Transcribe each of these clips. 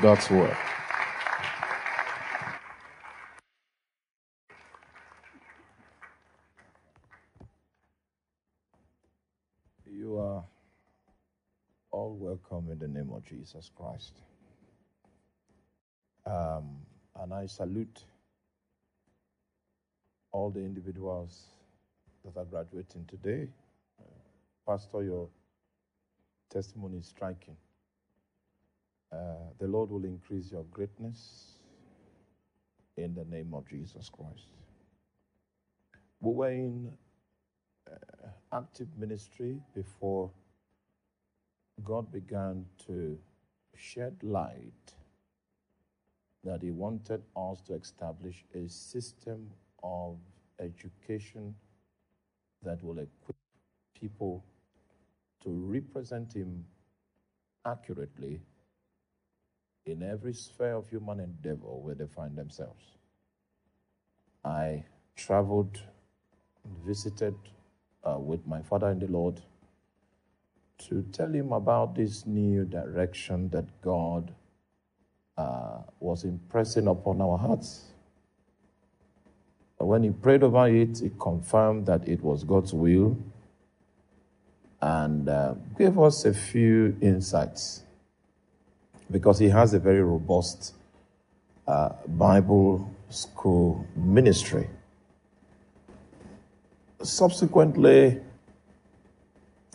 God's word. You are all welcome in the name of Jesus Christ. Um, and I salute all the individuals that are graduating today. Pastor, your testimony is striking. Uh, the Lord will increase your greatness in the name of Jesus Christ. We were in uh, active ministry before God began to shed light that He wanted us to establish a system of education that will equip people to represent Him accurately in every sphere of human endeavor where they find themselves. I traveled and visited uh, with my father in the Lord to tell him about this new direction that God uh, was impressing upon our hearts. When he prayed over it, he confirmed that it was God's will and uh, gave us a few insights because he has a very robust uh, Bible school ministry. Subsequently,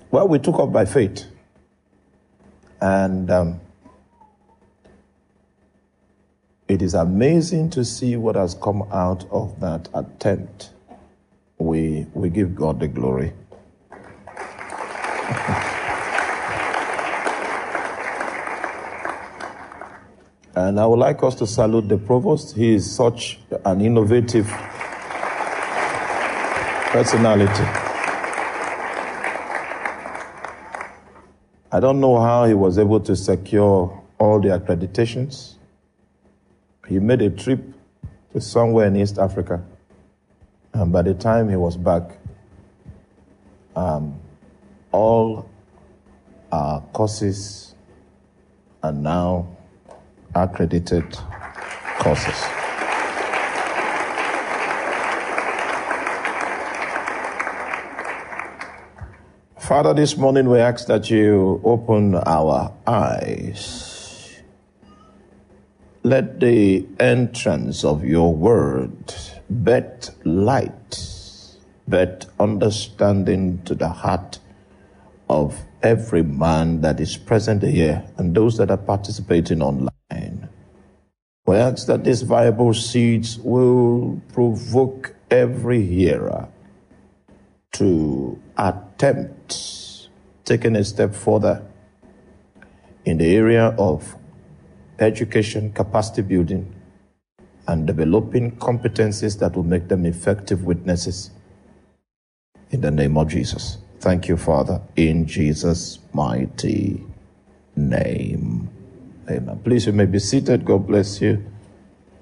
well, we took off by faith. And um, it is amazing to see what has come out of that attempt. We, we give God the glory. And I would like us to salute the provost. He is such an innovative personality. I don't know how he was able to secure all the accreditations. He made a trip to somewhere in East Africa. And by the time he was back, um, all our courses are now accredited courses. Father, this morning we ask that you open our eyes. Let the entrance of your word bet light, bet understanding to the heart of every man that is present here and those that are participating online. We ask that these viable seeds will provoke every hearer to attempt taking a step further in the area of education, capacity building, and developing competencies that will make them effective witnesses in the name of Jesus. Thank you, Father, in Jesus' mighty name. Amen. Please, you may be seated. God bless you.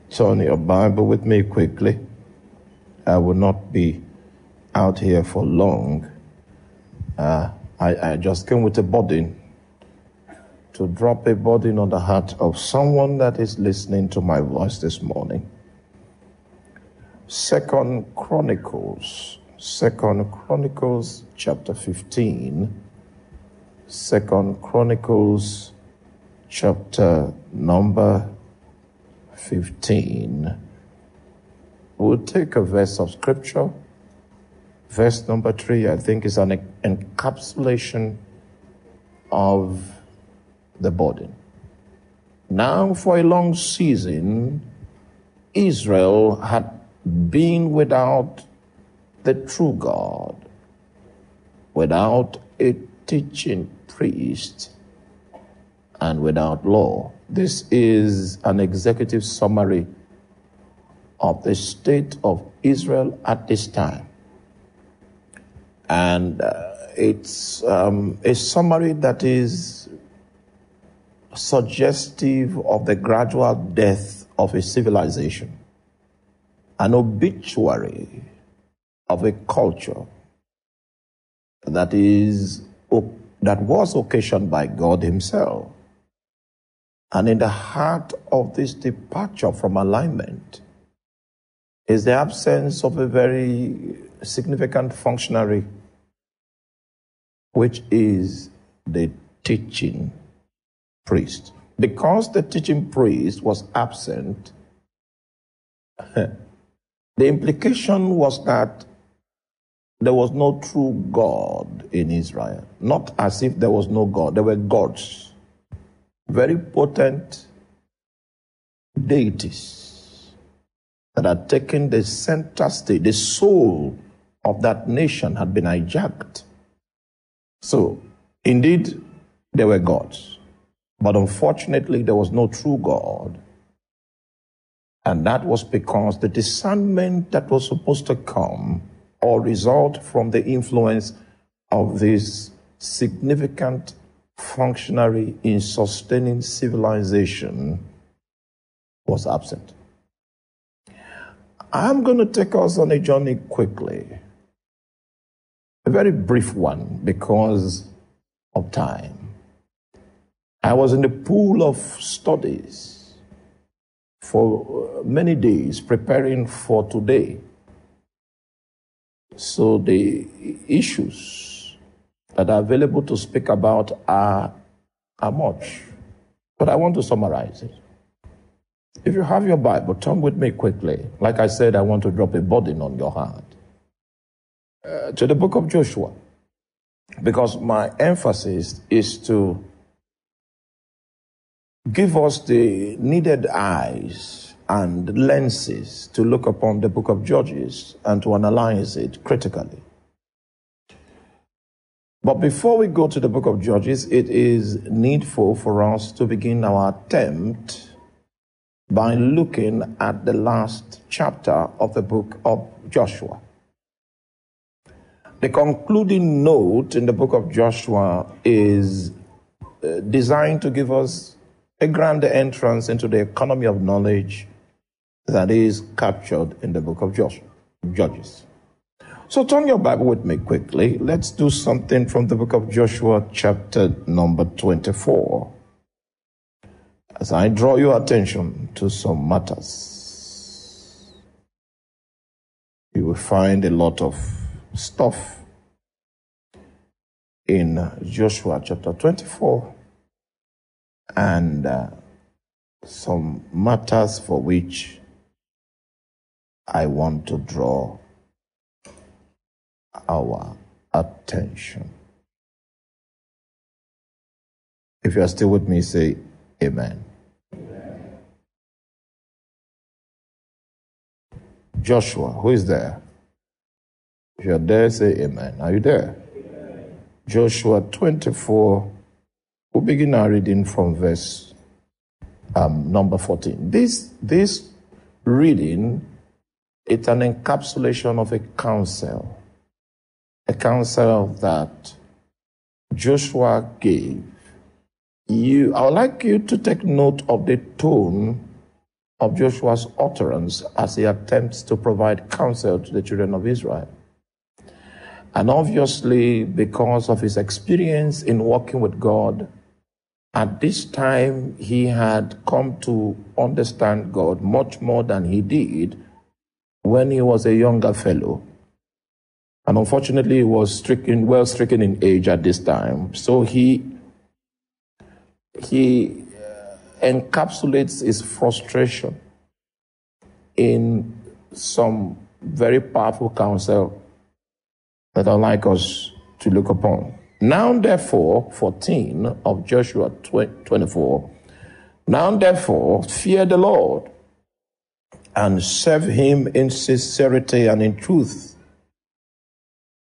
Turn your Bible with me quickly. I will not be out here for long. Uh, I, I just came with a burden to drop a burden on the heart of someone that is listening to my voice this morning. Second Chronicles, Second Chronicles chapter 15, Second Chronicles chapter number 15. We'll take a verse of scripture. Verse number three, I think, is an encapsulation of the burden. Now, for a long season, Israel had been without the true God, without a teaching priest and without law. This is an executive summary of the state of Israel at this time. And uh, it's um, a summary that is suggestive of the gradual death of a civilization, an obituary of a culture that is that was occasioned by God Himself And in the heart of this departure from alignment is the absence of a very significant functionary, which is the teaching priest. Because the teaching priest was absent, the implication was that there was no true God in Israel. Not as if there was no God, there were gods. Very potent deities that had taken the center stage, the soul of that nation had been hijacked. So, indeed, there were gods. But unfortunately, there was no true God. And that was because the discernment that was supposed to come or result from the influence of this significant functionary in sustaining civilization was absent. I'm going to take us on a journey quickly, a very brief one because of time. I was in the pool of studies for uh, many days preparing for today. So the issues that are available to speak about are, are much. But I want to summarize it. If you have your Bible, turn with me quickly. Like I said, I want to drop a burden on your heart. Uh, to the book of Joshua. Because my emphasis is to give us the needed eyes and lenses to look upon the book of Judges and to analyze it critically. But before we go to the book of Judges, it is needful for us to begin our attempt by looking at the last chapter of the book of Joshua. The concluding note in the book of Joshua is uh, designed to give us a grand entrance into the economy of knowledge that is captured in the book of Joshua, Judges. So turn your Bible with me quickly. Let's do something from the book of Joshua, chapter number 24. As I draw your attention to some matters, you will find a lot of stuff in Joshua chapter 24 and uh, some matters for which I want to draw our attention. If you are still with me, say Amen. amen. Joshua, who is there? If you are there, say Amen. Are you there? Amen. Joshua 24. We'll begin our reading from verse um, number 14. This, this reading it's an encapsulation of a counsel, a counsel that Joshua gave. You, I would like you to take note of the tone of Joshua's utterance as he attempts to provide counsel to the children of Israel. And obviously, because of his experience in working with God, at this time he had come to understand God much more than he did when he was a younger fellow. And unfortunately, he was stricken, well stricken in age at this time. So he, he uh, encapsulates his frustration in some very powerful counsel that I'd like us to look upon. Now, therefore, 14 of Joshua 24, now, therefore, fear the Lord and serve him in sincerity and in truth,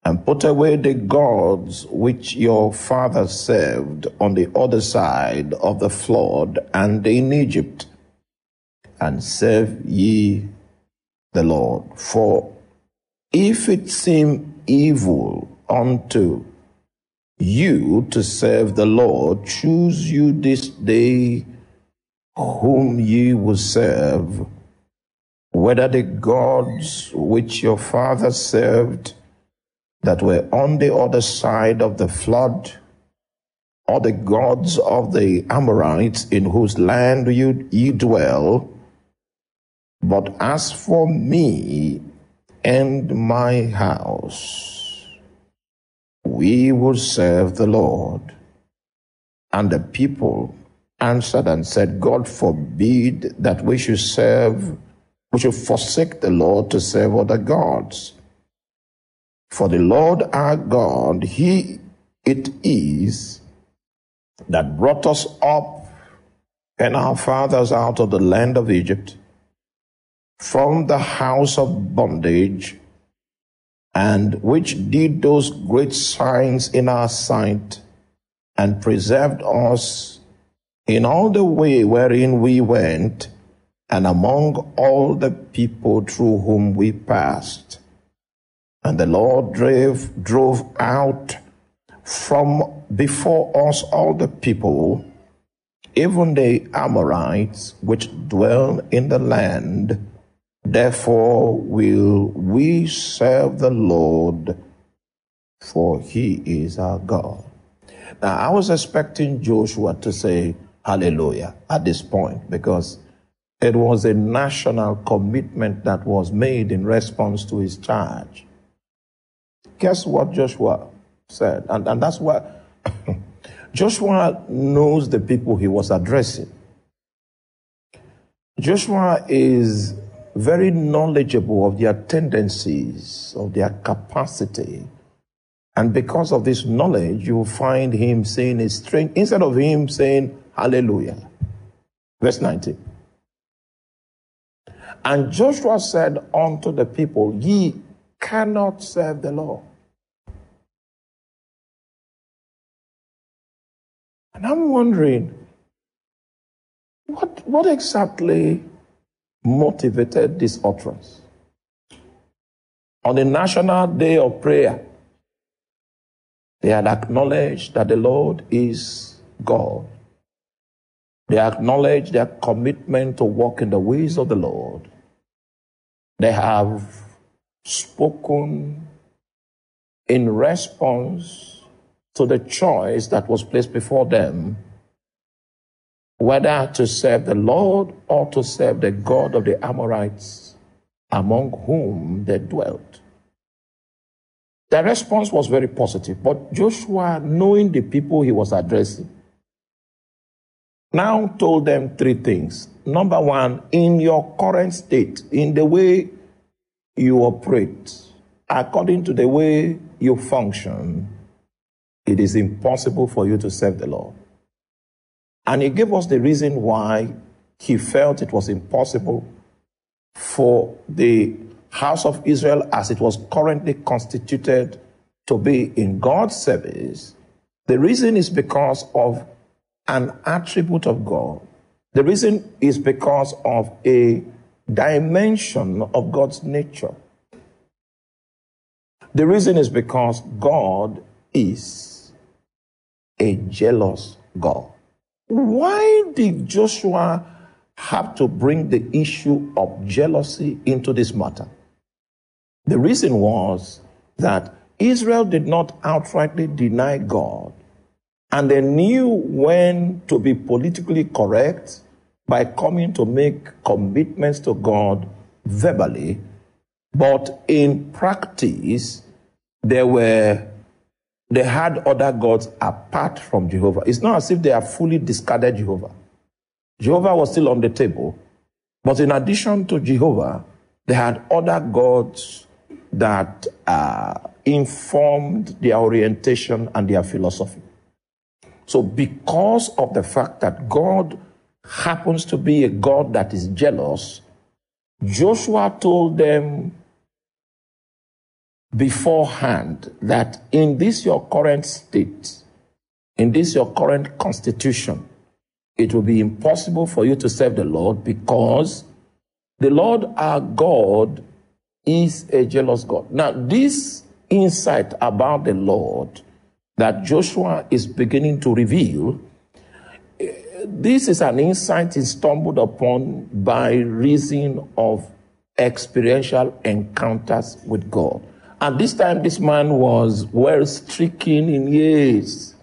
and put away the gods which your father served on the other side of the flood and in Egypt, and serve ye the Lord. For if it seem evil unto you to serve the Lord, choose you this day whom ye will serve whether the gods which your father served that were on the other side of the flood or the gods of the Amorites in whose land you, you dwell. But as for me and my house, we will serve the Lord. And the people answered and said, God forbid that we should serve, we should forsake the Lord to serve other gods. For the Lord our God, He it is that brought us up and our fathers out of the land of Egypt from the house of bondage and which did those great signs in our sight and preserved us in all the way wherein we went and among all the people through whom we passed. And the Lord drove, drove out from before us all the people, even the Amorites which dwell in the land. Therefore will we serve the Lord, for he is our God. Now, I was expecting Joshua to say hallelujah at this point because it was a national commitment that was made in response to his charge. Guess what Joshua said? And, and that's why Joshua knows the people he was addressing. Joshua is very knowledgeable of their tendencies, of their capacity. And because of this knowledge, you find him saying a strange, instead of him saying, Hallelujah. Verse 19. And Joshua said unto the people, Ye cannot serve the Lord. And I'm wondering, what, what exactly motivated this utterance? On the National Day of Prayer, they had acknowledged that the Lord is God. They acknowledged their commitment to walk in the ways of the Lord. They have spoken in response to the choice that was placed before them whether to serve the Lord or to serve the God of the Amorites among whom they dwelt. The response was very positive, but Joshua, knowing the people he was addressing, now told them three things. Number one, in your current state, in the way you operate, according to the way you function, it is impossible for you to serve the Lord. And he gave us the reason why he felt it was impossible for the house of Israel as it was currently constituted to be in God's service. The reason is because of an attribute of God. The reason is because of a dimension of God's nature. The reason is because God is a jealous God. Why did Joshua have to bring the issue of jealousy into this matter? The reason was that Israel did not outrightly deny God, and they knew when to be politically correct by coming to make commitments to God verbally, but in practice, they were they had other gods apart from Jehovah. It's not as if they have fully discarded Jehovah. Jehovah was still on the table, but in addition to Jehovah, they had other gods that uh, informed their orientation and their philosophy. So, because of the fact that God happens to be a God that is jealous, Joshua told them beforehand that in this your current state, in this your current constitution, it will be impossible for you to serve the Lord because the Lord our God is a jealous God. Now, this insight about the Lord that Joshua is beginning to reveal, this is an insight he stumbled upon by reason of experiential encounters with God. And this time, this man was well stricken in years.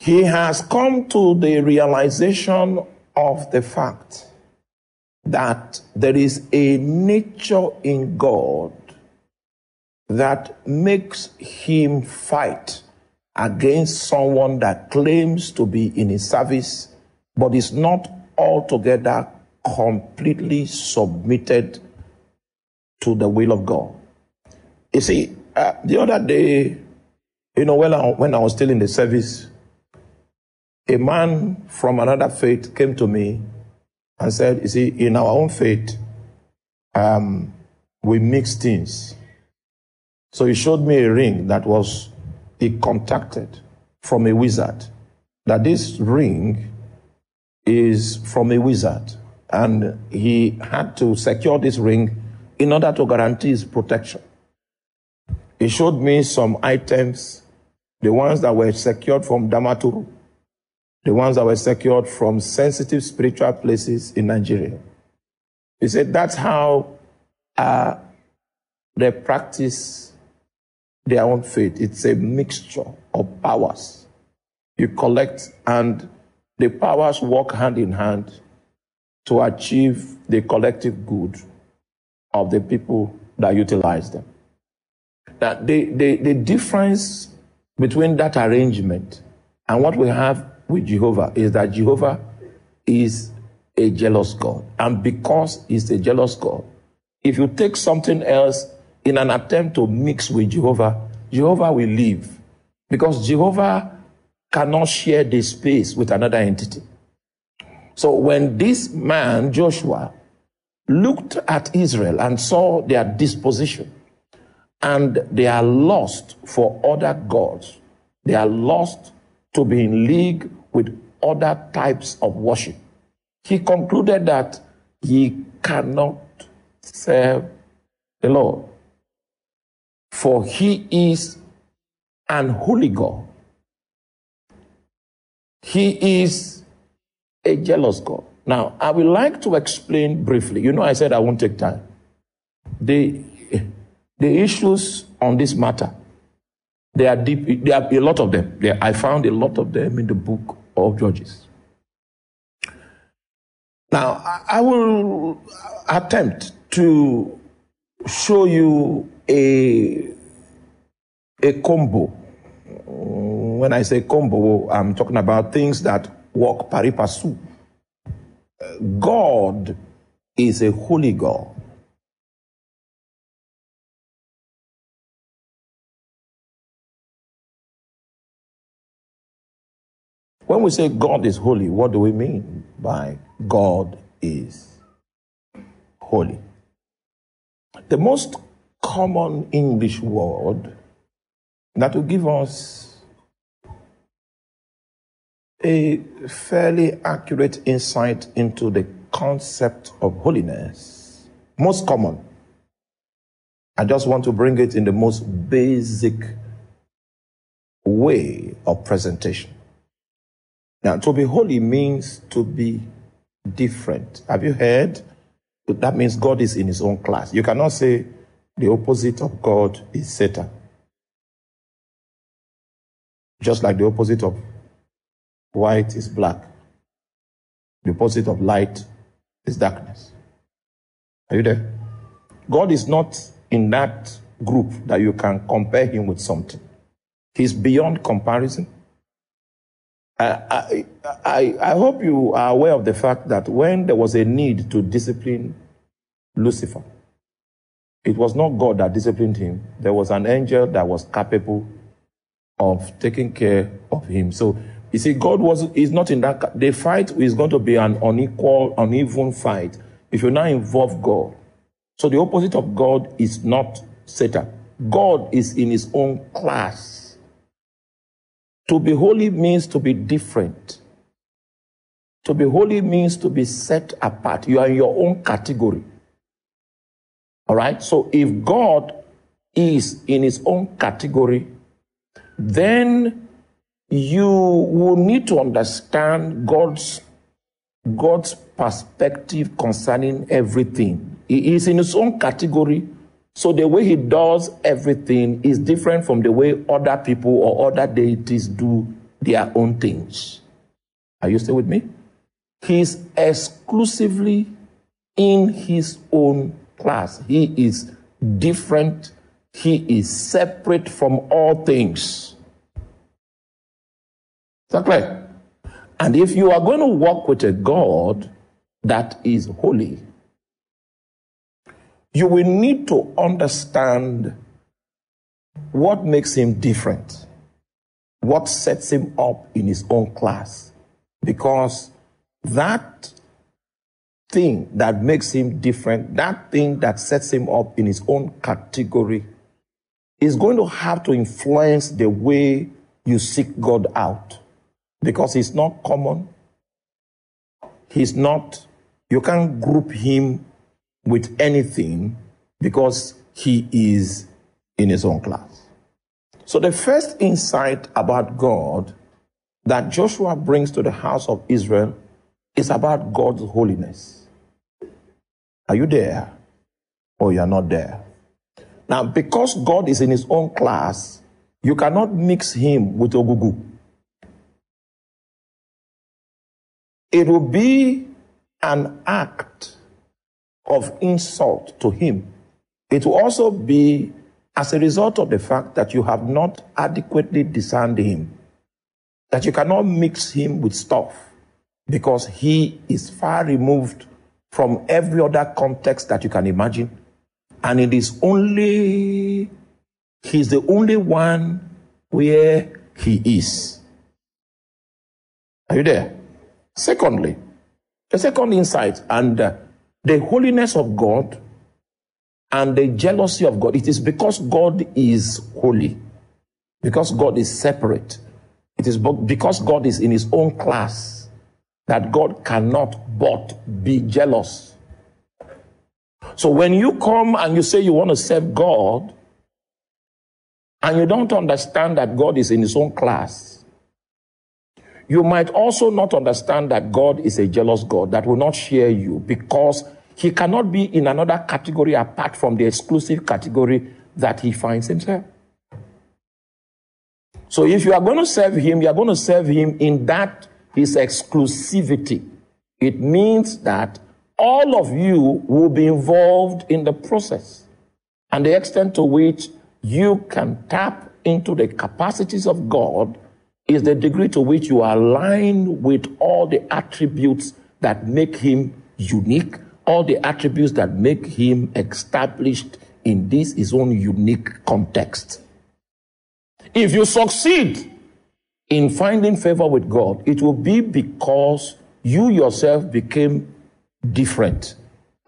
he has come to the realization of the fact that there is a nature in God that makes him fight against someone that claims to be in his service but is not altogether completely submitted to the will of God. You see, uh, the other day, you know, when I, when I was still in the service, a man from another faith came to me and said, You see, in our own faith, um, we mix things. So he showed me a ring that was, he contacted from a wizard. That this ring is from a wizard. And he had to secure this ring in order to guarantee his protection. He showed me some items, the ones that were secured from Damaturu, the ones that were secured from sensitive spiritual places in Nigeria. He said that's how uh, they practice their own faith. It's a mixture of powers. You collect, and the powers work hand in hand to achieve the collective good of the people that utilize them. That the, the, the difference between that arrangement and what we have with Jehovah is that Jehovah is a jealous God. And because he's a jealous God, if you take something else in an attempt to mix with Jehovah, Jehovah will leave. Because Jehovah cannot share the space with another entity. So when this man, Joshua, looked at Israel and saw their disposition, and they are lost for other gods, they are lost to be in league with other types of worship. He concluded that he cannot serve the Lord, for he is an holy God. He is a jealous God. Now, I would like to explain briefly. You know, I said I won't take time. The, the issues on this matter, they are deep. There are a lot of them. There, I found a lot of them in the book of Judges. Now, I will attempt to show you a, a combo. When I say combo, I'm talking about things that work pari passu. God is a holy God. When we say God is holy, what do we mean by God is holy? The most common English word that will give us a fairly accurate insight into the concept of holiness. Most common. I just want to bring it in the most basic way of presentation. Now, to be holy means to be different. Have you heard? That means God is in his own class. You cannot say the opposite of God is Satan. Just like the opposite of white is black. The opposite of light is darkness. Are you there? God is not in that group that you can compare him with something. He's beyond comparison. I, I, I hope you are aware of the fact that when there was a need to discipline Lucifer, it was not God that disciplined him. There was an angel that was capable of taking care of him. So you see, God was is not in that. The fight is going to be an unequal, uneven fight if you now involve God. So the opposite of God is not Satan. God is in his own class. To be holy means to be different. To be holy means to be set apart. You are in your own category. All right? So if God is in his own category, then you will need to understand God's God's perspective concerning everything. He is in his own category, so the way he does everything is different from the way other people or other deities do their own things. Are you still with me? He's exclusively in his own class. He is different. He is separate from all things. Is that clear? And if you are going to walk with a God that is holy, you will need to understand what makes him different, what sets him up in his own class. Because that thing that makes him different, that thing that sets him up in his own category, is going to have to influence the way you seek God out. Because he's not common. He's not, you can't group him with anything because he is in his own class. So the first insight about God that Joshua brings to the house of Israel is about God's holiness. Are you there? Or you are not there? Now, because God is in his own class, you cannot mix him with Ogugu. It will be an act of insult to him. It will also be as a result of the fact that you have not adequately discerned him, that you cannot mix him with stuff because he is far removed from every other context that you can imagine. And it is only, he's the only one where he is. Are you there? Secondly, the second insight, and uh, the holiness of God and the jealousy of God, it is because God is holy, because God is separate. It is because God is in his own class that God cannot but be jealous. So when you come and you say you want to serve God, and you don't understand that God is in his own class, you might also not understand that God is a jealous God that will not share you because he cannot be in another category apart from the exclusive category that he finds himself. So if you are going to serve him, you are going to serve him in that his exclusivity. It means that all of you will be involved in the process and the extent to which you can tap into the capacities of God is the degree to which you align with all the attributes that make him unique, all the attributes that make him established in this his own unique context. If you succeed in finding favor with God, it will be because you yourself became different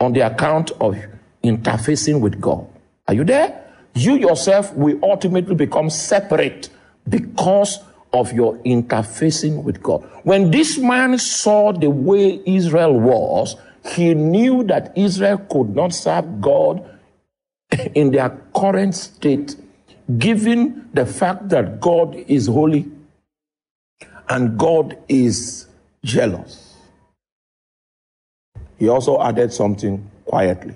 on the account of interfacing with God. Are you there? You yourself will ultimately become separate because of your interfacing with God. When this man saw the way Israel was, he knew that Israel could not serve God in their current state, given the fact that God is holy and God is jealous. He also added something quietly.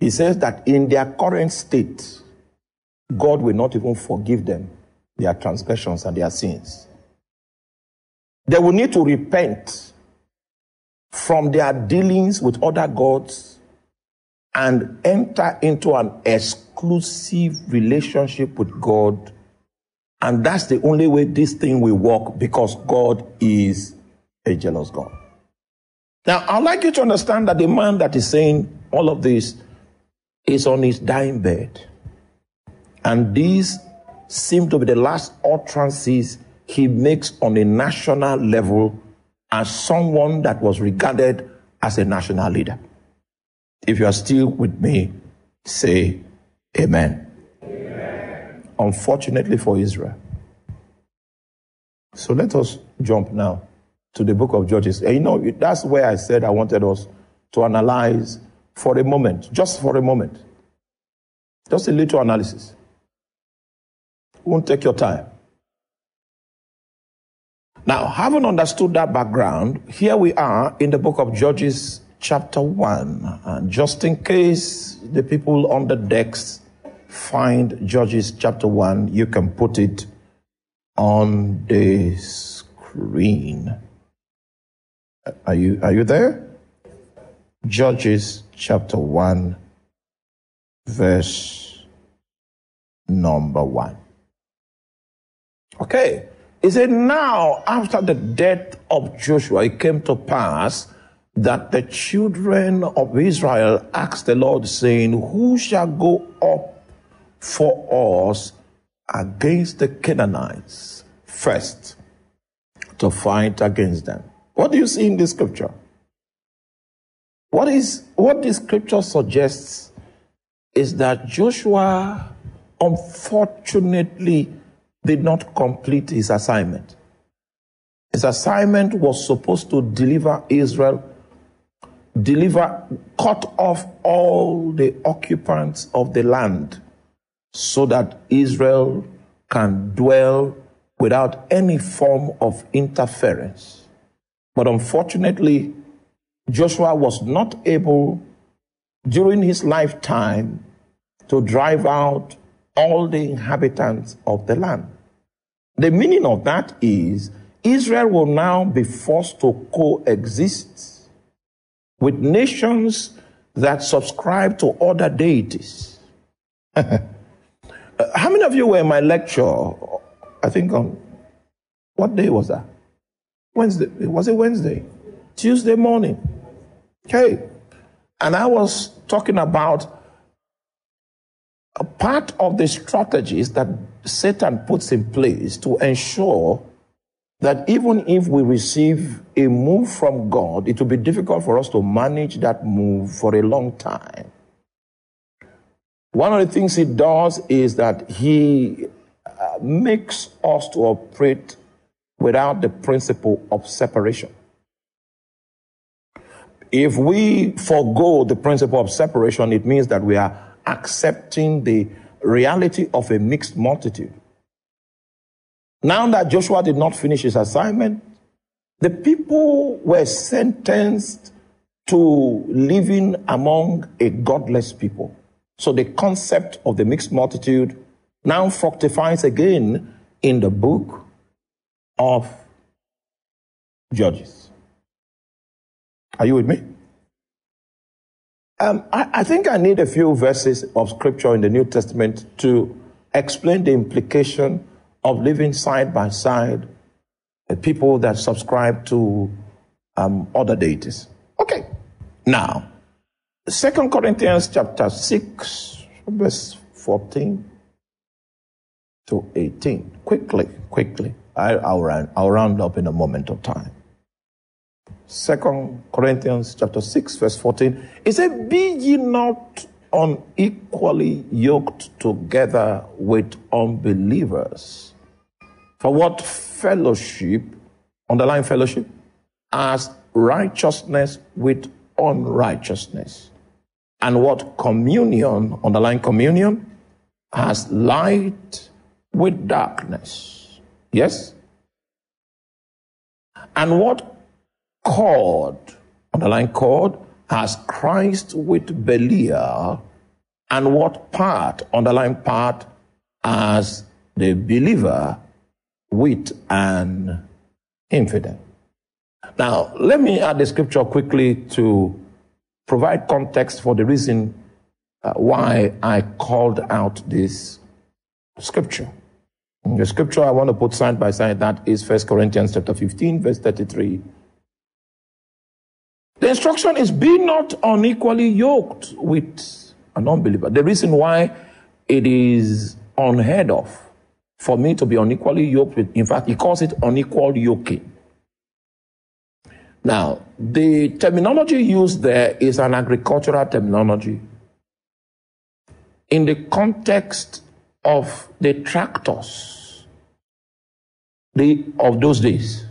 He says that in their current state, God will not even forgive them their transgressions and their sins. They will need to repent from their dealings with other gods and enter into an exclusive relationship with God. And that's the only way this thing will work because God is a jealous God. Now, I'd like you to understand that the man that is saying all of this is on his dying bed. And these seem to be the last utterances he makes on a national level as someone that was regarded as a national leader. If you are still with me, say amen. Unfortunately for Israel. So let us jump now to the book of Judges. And you know, that's where I said I wanted us to analyze for a moment, just for a moment. Just a little analysis. Won't take your time. Now, having understood that background, here we are in the book of Judges, chapter 1. And just in case the people on the decks find Judges chapter 1, you can put it on the screen. Are you, are you there? Judges chapter 1, verse number 1. Okay. He said, Now, after the death of Joshua, it came to pass that the children of Israel asked the Lord, saying, Who shall go up for us against the Canaanites first to fight against them? What do you see in this scripture? What is what this scripture suggests is that Joshua unfortunately did not complete his assignment. His assignment was supposed to deliver Israel, deliver, cut off all the occupants of the land so that Israel can dwell without any form of interference. But unfortunately, Joshua was not able during his lifetime to drive out all the inhabitants of the land. The meaning of that is Israel will now be forced to coexist with nations that subscribe to other deities. How many of you were in my lecture? I think on what day was that? Wednesday. Was it Wednesday? Tuesday morning. Okay. And I was talking about a part of the strategies that Satan puts in place to ensure that even if we receive a move from God, it will be difficult for us to manage that move for a long time. One of the things he does is that he uh, makes us to operate without the principle of separation. If we forego the principle of separation, it means that we are accepting the reality of a mixed multitude. Now that Joshua did not finish his assignment, the people were sentenced to living among a godless people. So the concept of the mixed multitude now fructifies again in the book of Judges. Are you with me? Um, I, I think I need a few verses of scripture in the New Testament to explain the implication of living side by side with people that subscribe to um, other deities. Okay. Now, Second Corinthians chapter 6, verse 14 to 18. Quickly, quickly. I, will round, I'll round up in a moment of time. Second Corinthians chapter 6, verse 14. It said, Be ye not unequally yoked together with unbelievers. For what fellowship, underlying fellowship, as righteousness with unrighteousness. And what communion, underlying communion, as light with darkness. Yes? And what cord, underline cord, has Christ with Belial, and what part, underline part, as the believer with an infidel. Now, let me add the scripture quickly to provide context for the reason uh, why I called out this scripture. The scripture I want to put side by side that is 1 Corinthians chapter 15 verse 33 the instruction is be not unequally yoked with an unbeliever. The reason why it is unheard of for me to be unequally yoked with, in fact, he calls it unequal yoking. Now, the terminology used there is an agricultural terminology. In the context of the tractors the, of those days.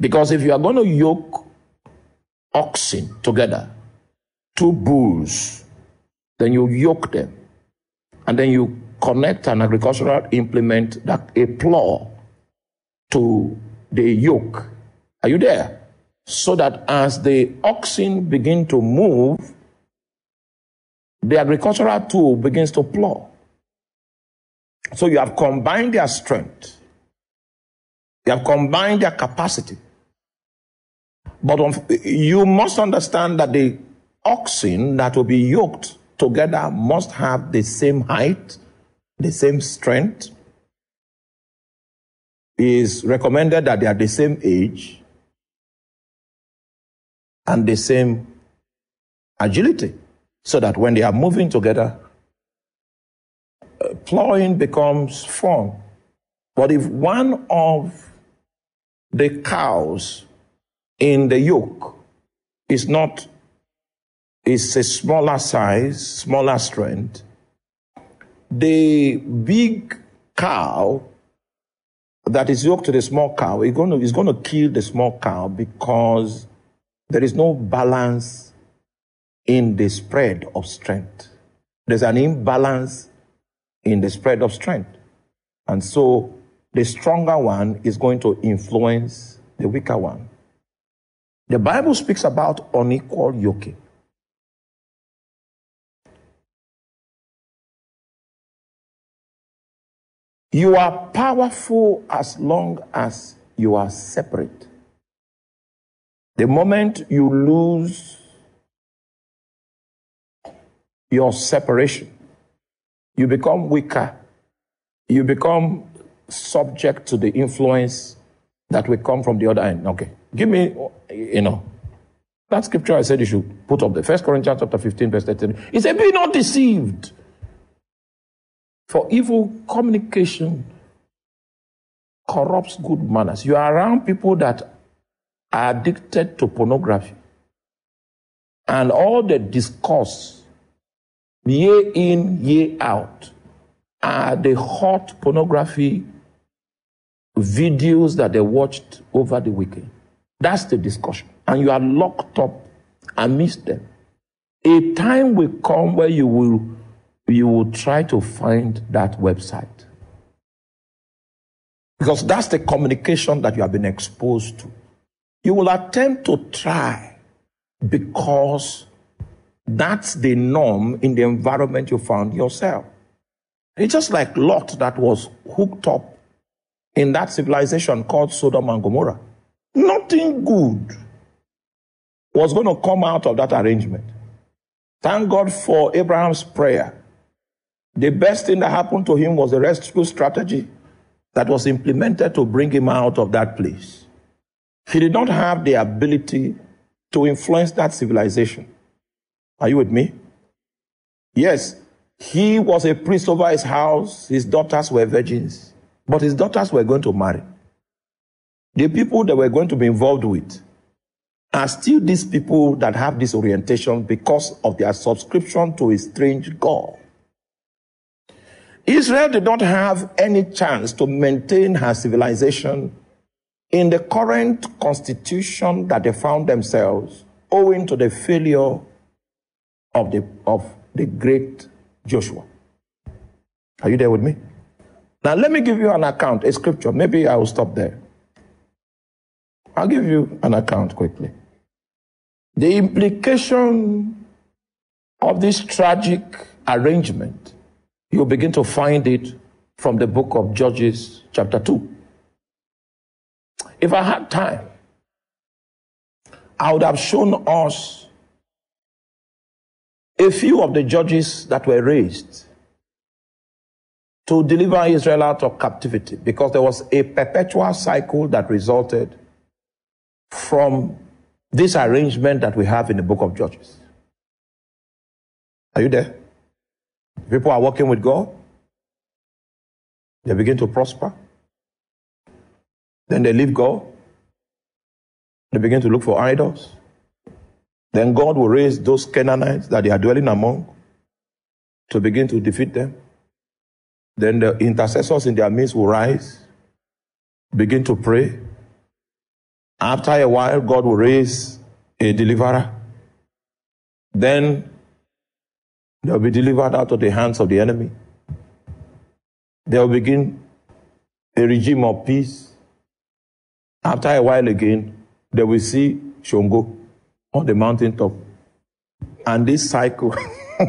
Because if you are going to yoke oxen together, two bulls, then you yoke them, and then you connect an agricultural implement, that a plow, to the yoke. Are you there? So that as the oxen begin to move, the agricultural tool begins to plow. So you have combined their strength you have combined their capacity. But you must understand that the oxen that will be yoked together must have the same height, the same strength. It is recommended that they are the same age and the same agility so that when they are moving together, uh, plowing becomes fun. But if one of the cows in the yoke is not is a smaller size, smaller strength. The big cow that is yoked to the small cow is going to, is going to kill the small cow because there is no balance in the spread of strength. There's an imbalance in the spread of strength. And so the stronger one is going to influence the weaker one. The Bible speaks about unequal yoking. You are powerful as long as you are separate. The moment you lose your separation, you become weaker. You become subject to the influence that will come from the other end. Okay. Give me, you know, that scripture I said you should put up there. First Corinthians chapter 15, verse 13. He said, Be not deceived. For evil communication corrupts good manners. You are around people that are addicted to pornography. And all the discourse, year in, year out, are the hot pornography videos that they watched over the weekend. That's the discussion. And you are locked up amidst them. A time will come where you will you will try to find that website. Because that's the communication that you have been exposed to. You will attempt to try because that's the norm in the environment you found yourself. It's just like Lot that was hooked up in that civilization called Sodom and Gomorrah. Nothing good was going to come out of that arrangement. Thank God for Abraham's prayer the best thing that happened to him was the rescue strategy that was implemented to bring him out of that place. He did not have the ability to influence that civilization. Are you with me? Yes, he was a priest over his house. His daughters were virgins, but his daughters were going to marry. The people that were going to be involved with are still these people that have this orientation because of their subscription to a strange God. Israel did not have any chance to maintain her civilization in the current constitution that they found themselves owing to the failure of the, of the great Joshua. Are you there with me? Now, let me give you an account, a scripture. Maybe I will stop there. I'll give you an account quickly. The implication of this tragic arrangement you begin to find it from the book of Judges, chapter 2. If I had time, I would have shown us a few of the judges that were raised to deliver Israel out of captivity because there was a perpetual cycle that resulted from this arrangement that we have in the book of Judges. Are you there? People are working with God. They begin to prosper. Then they leave God. They begin to look for idols. Then God will raise those Canaanites that they are dwelling among to begin to defeat them. Then the intercessors in their midst will rise, begin to pray. After a while, God will raise a deliverer. Then They'll be delivered out of the hands of the enemy. They'll begin a regime of peace. After a while again, they will see Shongo on the mountaintop. And this cycle,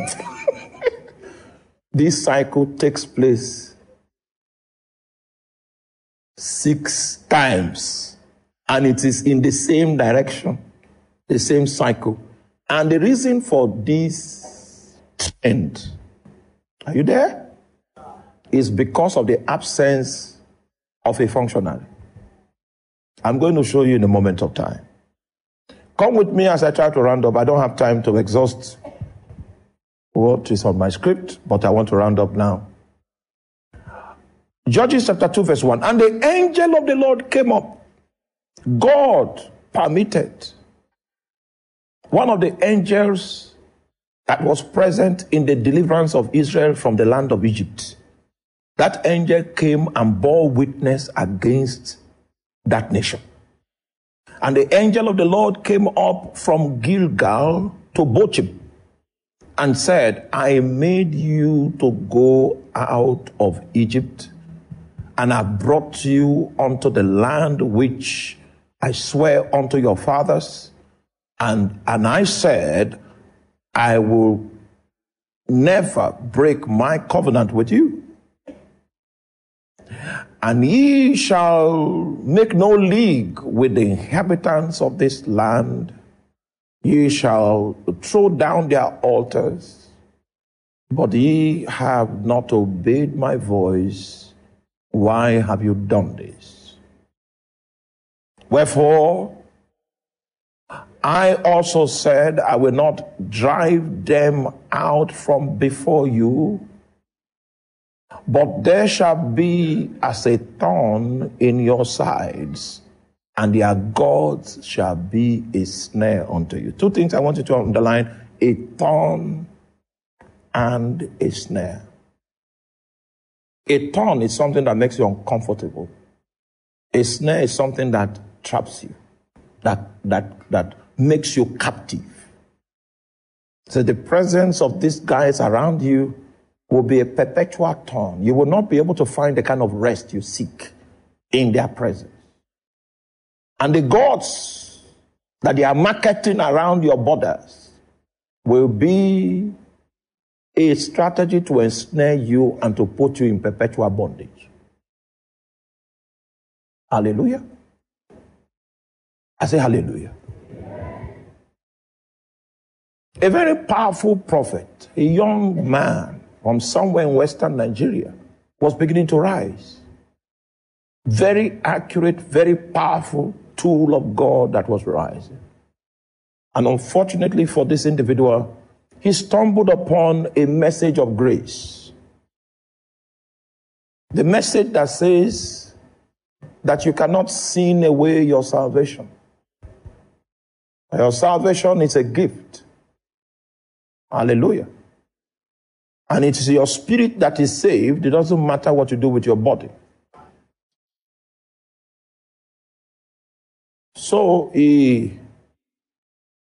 this cycle takes place six times. And it is in the same direction, the same cycle. And the reason for this trend, are you there? Is because of the absence of a functionary. I'm going to show you in a moment of time. Come with me as I try to round up. I don't have time to exhaust what is on my script, but I want to round up now. Judges chapter 2, verse 1. And the angel of the Lord came up. God permitted one of the angels that was present in the deliverance of Israel from the land of Egypt. That angel came and bore witness against that nation. And the angel of the Lord came up from Gilgal to Bochim and said, I made you to go out of Egypt and I brought you unto the land which I swear unto your fathers. And, and I said, I will never break my covenant with you. And ye shall make no league with the inhabitants of this land. Ye shall throw down their altars, but ye have not obeyed my voice. Why have you done this? Wherefore, I also said, I will not drive them out from before you, but there shall be as a thorn in your sides, and their gods shall be a snare unto you. Two things I want you to underline a thorn and a snare. A thorn is something that makes you uncomfortable. A snare is something that traps you, that, that, that makes you captive. So the presence of these guys around you will be a perpetual thorn. You will not be able to find the kind of rest you seek in their presence. And the gods that they are marketing around your borders will be a strategy to ensnare you and to put you in perpetual bondage. Hallelujah. I say hallelujah. A very powerful prophet, a young man from somewhere in western Nigeria, was beginning to rise. Very accurate, very powerful tool of God that was rising. And unfortunately for this individual, he stumbled upon a message of grace. The message that says that you cannot sin away your salvation. Your salvation is a gift. Hallelujah. And it is your spirit that is saved. It doesn't matter what you do with your body. So he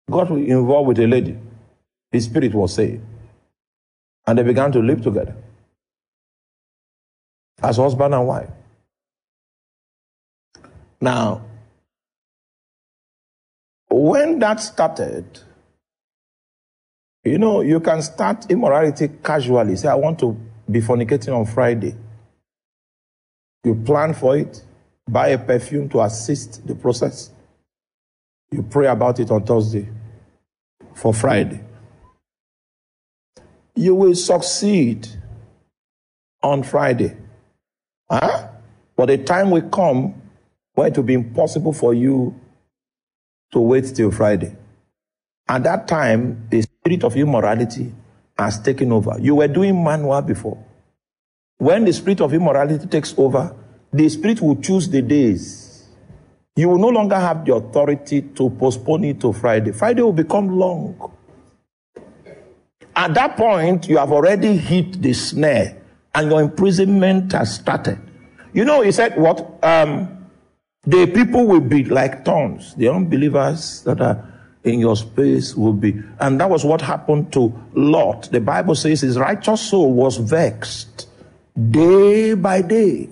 got involved with a lady. His spirit was saved. And they began to live together as husband and wife. Now, when that started, you know, you can start immorality casually. Say, I want to be fornicating on Friday. You plan for it, buy a perfume to assist the process. You pray about it on Thursday for Friday. You will succeed on Friday. Huh? But the time will come when it will be impossible for you to wait till Friday. At that time, the spirit of immorality has taken over. You were doing manual before. When the spirit of immorality takes over, the spirit will choose the days. You will no longer have the authority to postpone it to Friday. Friday will become long. At that point, you have already hit the snare and your imprisonment has started. You know, he said what? Um, the people will be like thorns. The unbelievers that are in your space will be. And that was what happened to Lot. The Bible says his righteous soul was vexed day by day.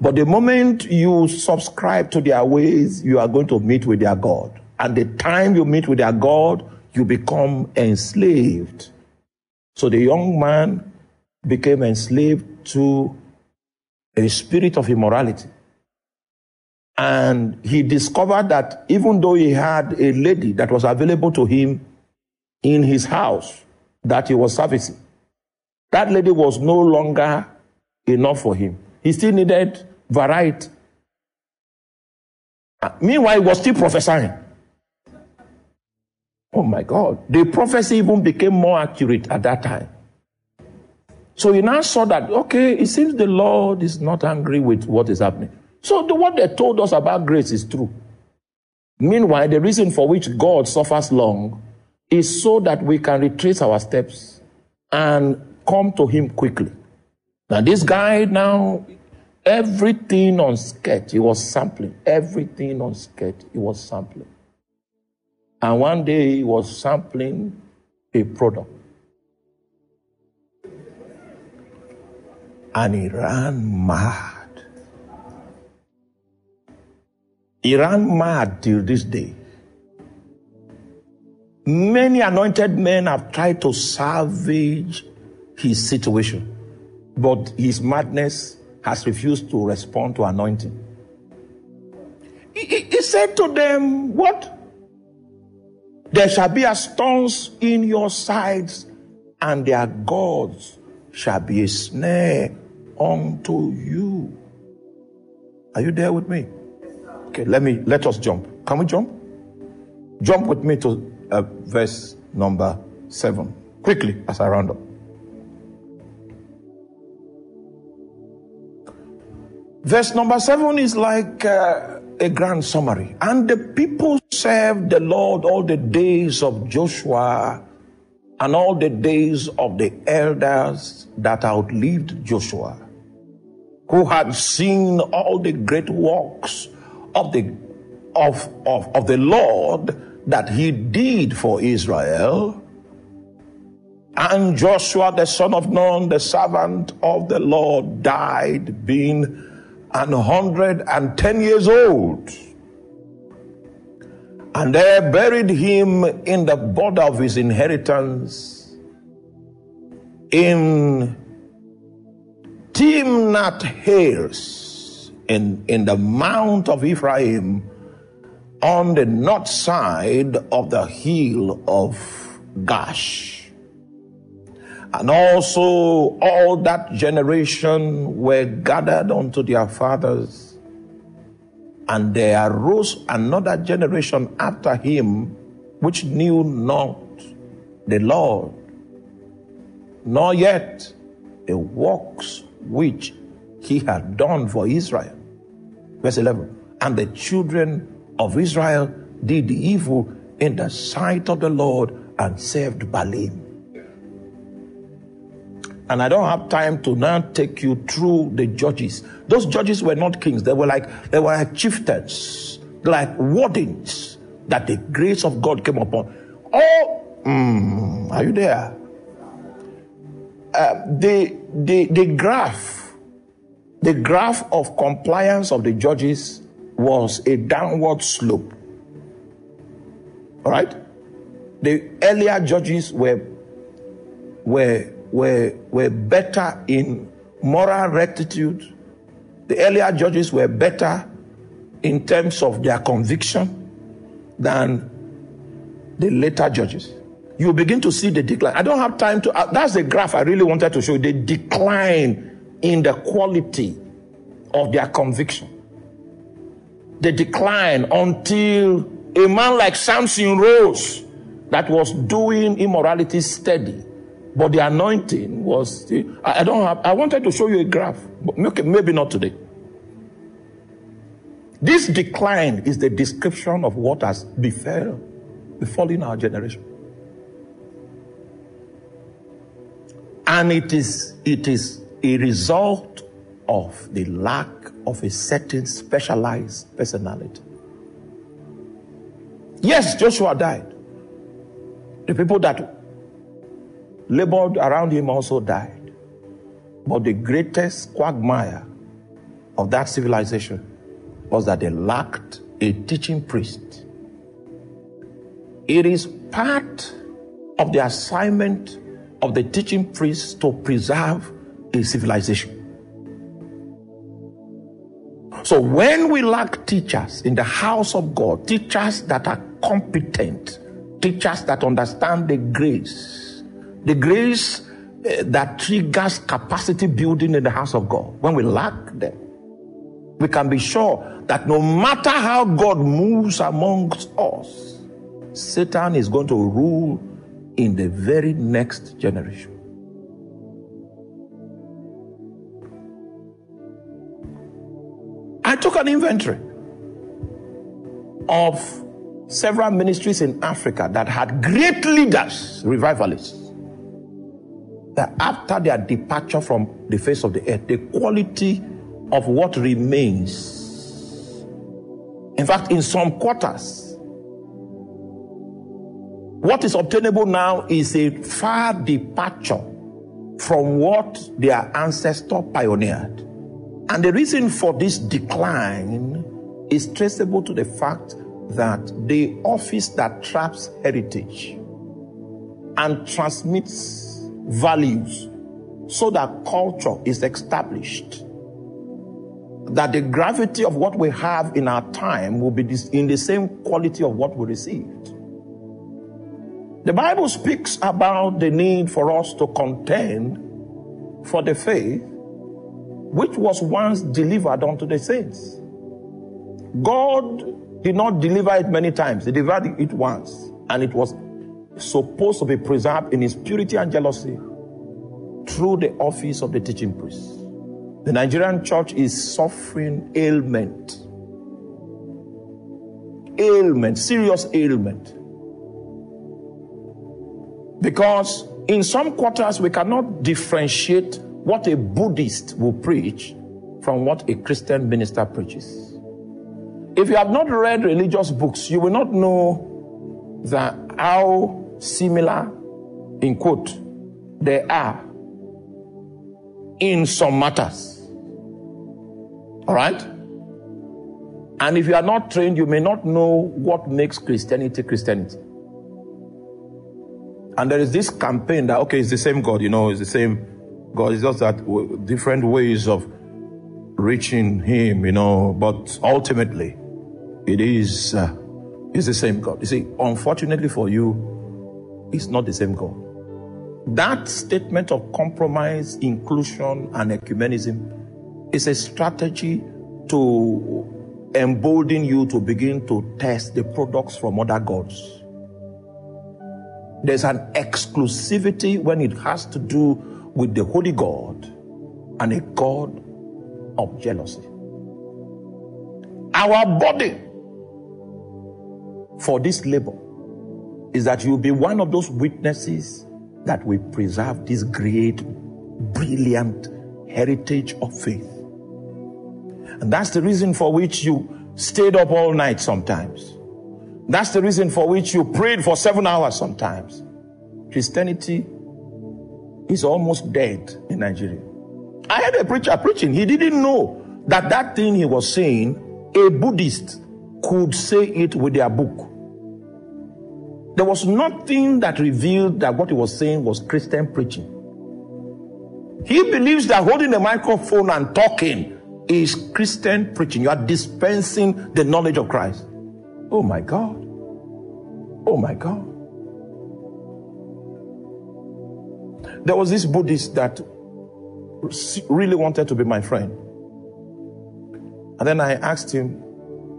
But the moment you subscribe to their ways, you are going to meet with their God. And the time you meet with their God, you become enslaved. So the young man became enslaved to a spirit of immorality. And he discovered that even though he had a lady that was available to him in his house that he was servicing, that lady was no longer enough for him. He still needed variety. Uh, meanwhile, he was still prophesying. Oh my God. The prophecy even became more accurate at that time. So he now saw that, okay, it seems the Lord is not angry with what is happening. So the, what they told us about grace is true. Meanwhile, the reason for which God suffers long is so that we can retrace our steps and come to Him quickly. Now, this guy now, everything on sketch, he was sampling. Everything on sketch, he was sampling. And one day he was sampling a product. And he ran mad. He ran mad till this day. Many anointed men have tried to salvage his situation, but his madness has refused to respond to anointing. He, he, he said to them, What? There shall be a stones in your sides, and their gods shall be a snare unto you. Are you there with me? Okay, let me let us jump. Can we jump? Jump with me to uh, verse number seven quickly as I round up. Verse number seven is like uh, a grand summary. And the people served the Lord all the days of Joshua and all the days of the elders that outlived Joshua who had seen all the great works of the of, of, of the Lord that he did for Israel. And Joshua, the son of Nun, the servant of the Lord, died being an hundred and ten years old. And they buried him in the border of his inheritance in Timnath Heres in, in the mount of Ephraim on the north side of the hill of Gaash. And also all that generation were gathered unto their fathers. And there arose another generation after him which knew not the Lord, nor yet the works which he had done for Israel. Verse 11. And the children of Israel did the evil in the sight of the Lord and served Baalim. And I don't have time to now take you through the judges. Those judges were not kings. They were like they were like chieftains, like wardens that the grace of God came upon. Oh, mm, are you there? Uh, the, the, the graph, the graph of compliance of the judges was a downward slope. All right? The earlier judges were, were, were, were better in moral rectitude. The earlier judges were better in terms of their conviction than the later judges you begin to see the decline. I don't have time to, uh, that's the graph I really wanted to show you the decline in the quality of their conviction. The decline until a man like Samson rose that was doing immorality steady. But the anointing was, I don't have, I wanted to show you a graph, but maybe not today. This decline is the description of what has befell, befallen our generation. And it is, it is a result of the lack of a certain specialized personality. Yes, Joshua died. The people that labored around him also died. But the greatest quagmire of that civilization was that they lacked a teaching priest. It is part of the assignment of the teaching priest to preserve a civilization. So when we lack teachers in the house of God, teachers that are competent, teachers that understand the grace, the grace uh, that triggers capacity building in the house of God, when we lack them, we can be sure that no matter how God moves amongst us, Satan is going to rule in the very next generation. I took an inventory of several ministries in Africa that had great leaders, revivalists. That after their departure from the face of the earth, the quality of what remains. In fact, in some quarters, what is obtainable now is a far departure from what their ancestor pioneered. And the reason for this decline is traceable to the fact that the office that traps heritage and transmits values so that culture is established that the gravity of what we have in our time will be in the same quality of what we received. The Bible speaks about the need for us to contend for the faith which was once delivered unto the saints. God did not deliver it many times, He delivered it once, and it was supposed to be preserved in His purity and jealousy through the office of the teaching priest. The Nigerian church is suffering ailment. Ailment, serious ailment. Because in some quarters we cannot differentiate what a Buddhist will preach from what a Christian minister preaches. If you have not read religious books, you will not know that how similar, in quote, they are in some matters. All right? And if you are not trained, you may not know what makes Christianity Christianity. And there is this campaign that, okay, it's the same God, you know, it's the same God. is just that different ways of reaching Him, you know, but ultimately, it is, uh, it's the same God. You see, unfortunately for you, it's not the same God. That statement of compromise, inclusion, and ecumenism is a strategy to embolden you to begin to test the products from other gods. There's an exclusivity when it has to do with the Holy God and a God of jealousy. Our body for this labor is that you'll be one of those witnesses that will preserve this great, brilliant heritage of faith. And that's the reason for which you stayed up all night sometimes. That's the reason for which you prayed for seven hours sometimes. Christianity is almost dead in Nigeria. I had a preacher preaching. He didn't know that that thing he was saying, a Buddhist could say it with their book. There was nothing that revealed that what he was saying was Christian preaching. He believes that holding a microphone and talking is Christian preaching. You are dispensing the knowledge of Christ. Oh my God. Oh my God. There was this Buddhist that really wanted to be my friend. And then I asked him,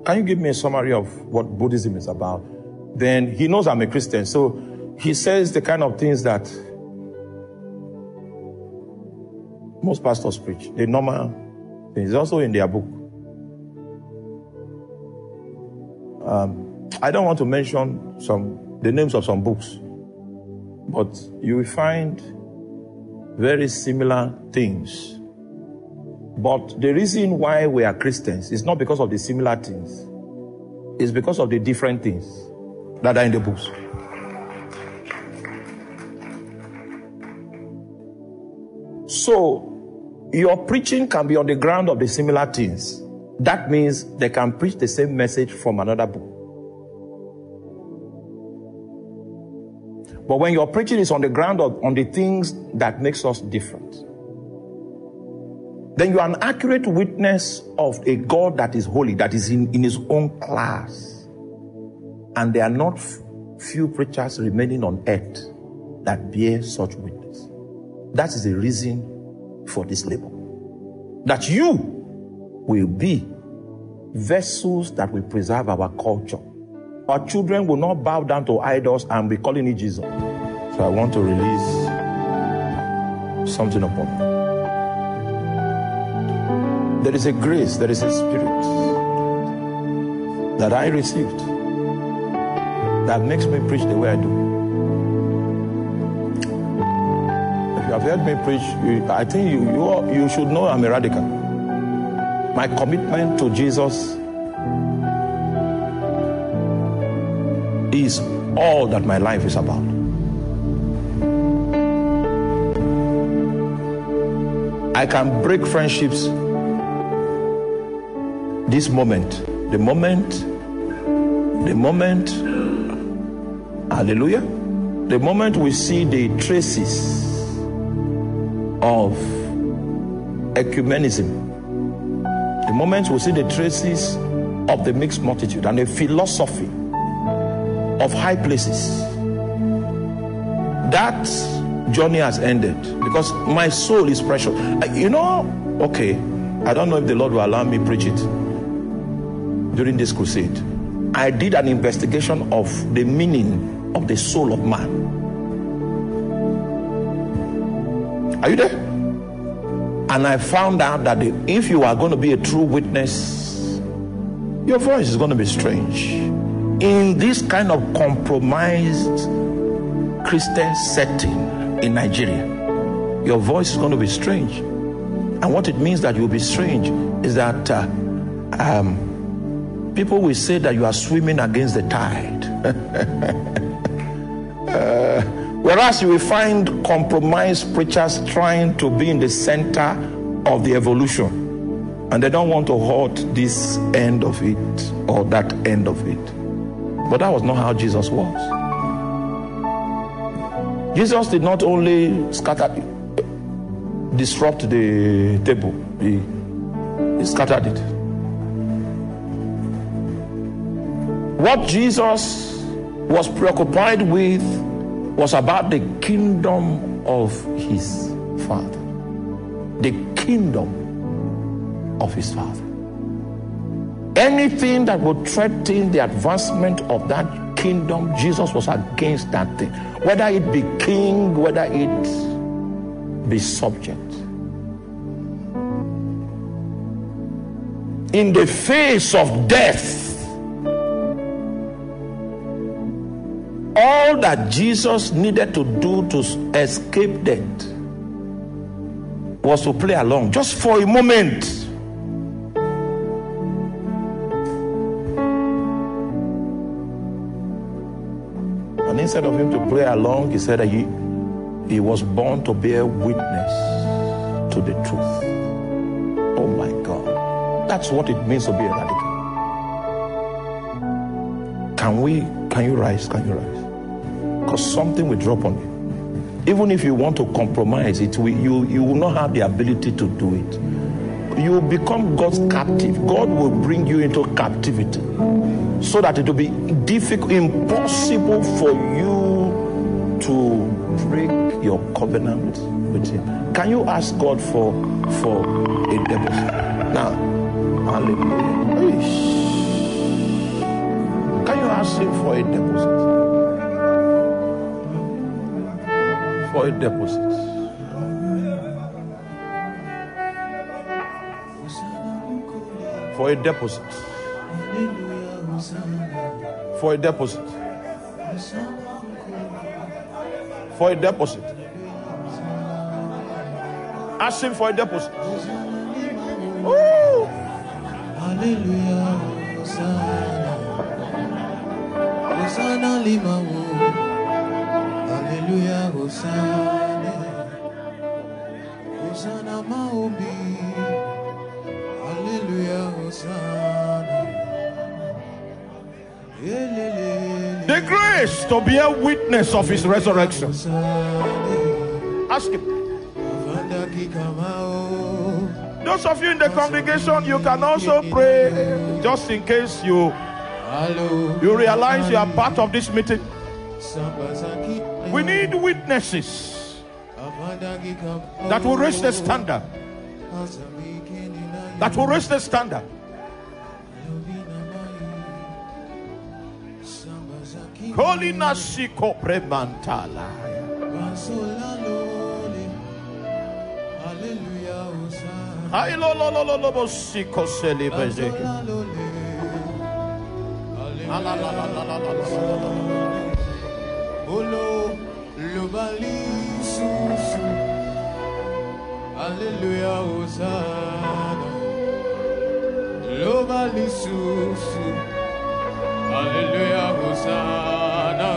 Can you give me a summary of what Buddhism is about? Then he knows I'm a Christian. So he says the kind of things that most pastors preach, the normal it's also in their book. Um, I don't want to mention some the names of some books, but you will find very similar things. But the reason why we are Christians is not because of the similar things, it's because of the different things that are in the books. So, your preaching can be on the ground of the similar things. That means they can preach the same message from another book. But when your preaching is on the ground of on the things that makes us different, then you are an accurate witness of a God that is holy, that is in, in his own class. And there are not few preachers remaining on earth that bear such witness. That is the reason for this labor. That you will be vessels that will preserve our culture. Our children will not bow down to idols and be calling it Jesus. So I want to release something upon you. There is a grace, there is a spirit that I received that makes me preach the way I do. If you have heard me preach, you, I think you, you, you should know I'm a radical. My commitment to Jesus is all that my life is about. I can break friendships this moment, the moment, the moment, hallelujah, the moment we see the traces of ecumenism, the moment we see the traces of the mixed multitude and the philosophy of high places, that journey has ended because my soul is precious. You know, okay, I don't know if the Lord will allow me preach it during this crusade. I did an investigation of the meaning of the soul of man. Are you there? And I found out that if you are going to be a true witness, your voice is going to be strange. In this kind of compromised Christian setting in Nigeria, your voice is going to be strange. And what it means that you'll be strange is that uh, um, people will say that you are swimming against the tide. Uh, whereas you will find compromised preachers trying to be in the center of the evolution. And they don't want to hurt this end of it or that end of it. But that was not how Jesus was. Jesus did not only scatter, disrupt the table, he, he scattered it. What Jesus was preoccupied with was about the kingdom of his Father. The kingdom of his Father. Anything that would threaten the advancement of that kingdom, Jesus was against that thing. Whether it be king, whether it be subject. In the face of death, all that Jesus needed to do to escape death was to play along just for a moment. Instead of him to play along, he said that he, he was born to bear witness to the truth. Oh my God. That's what it means to be a radical. Can we, can you rise? Can you rise? Because something will drop on you. Even if you want to compromise it, will, you, you will not have the ability to do it. You become God's captive. God will bring you into captivity so that it will be difficult, impossible for you to break your covenant with Him. Can you ask God for for a deposit? Now, hallelujah. Can you ask Him for a deposit? For a deposit. For a deposit. For a deposit. For a deposit. Ask him for a deposit. Ooh. Hallelujah, Hosanna. Hosanna limawo. Hallelujah, Hosanna. Grace to be a witness of his resurrection. Ask him. Those of you in the congregation, you can also pray just in case you, you realize you are part of this meeting. We need witnesses that will raise the standard. That will raise the standard. Kolina shiko premantala. Olo lobali Alleluia Hosanna. Alleluia Hosanna na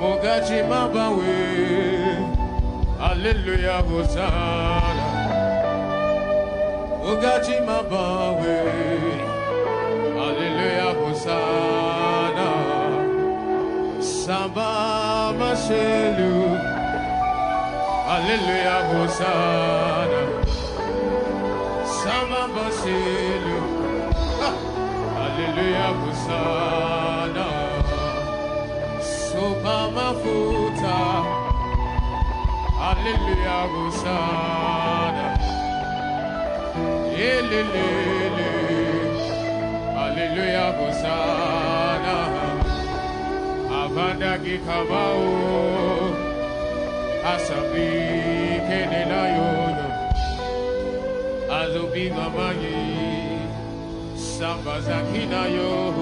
mugaji mabawe alleluia hosana mugaji mabawe alleluia hosana samba mashelu. Alleluia hosana samba mashelu. Hallelujah, Hosanna kupa mafuta. Haleluya hosana yelelele haleluya hosana abanda kikabao asabikene nayono. Azobinga manyi samba zakina yo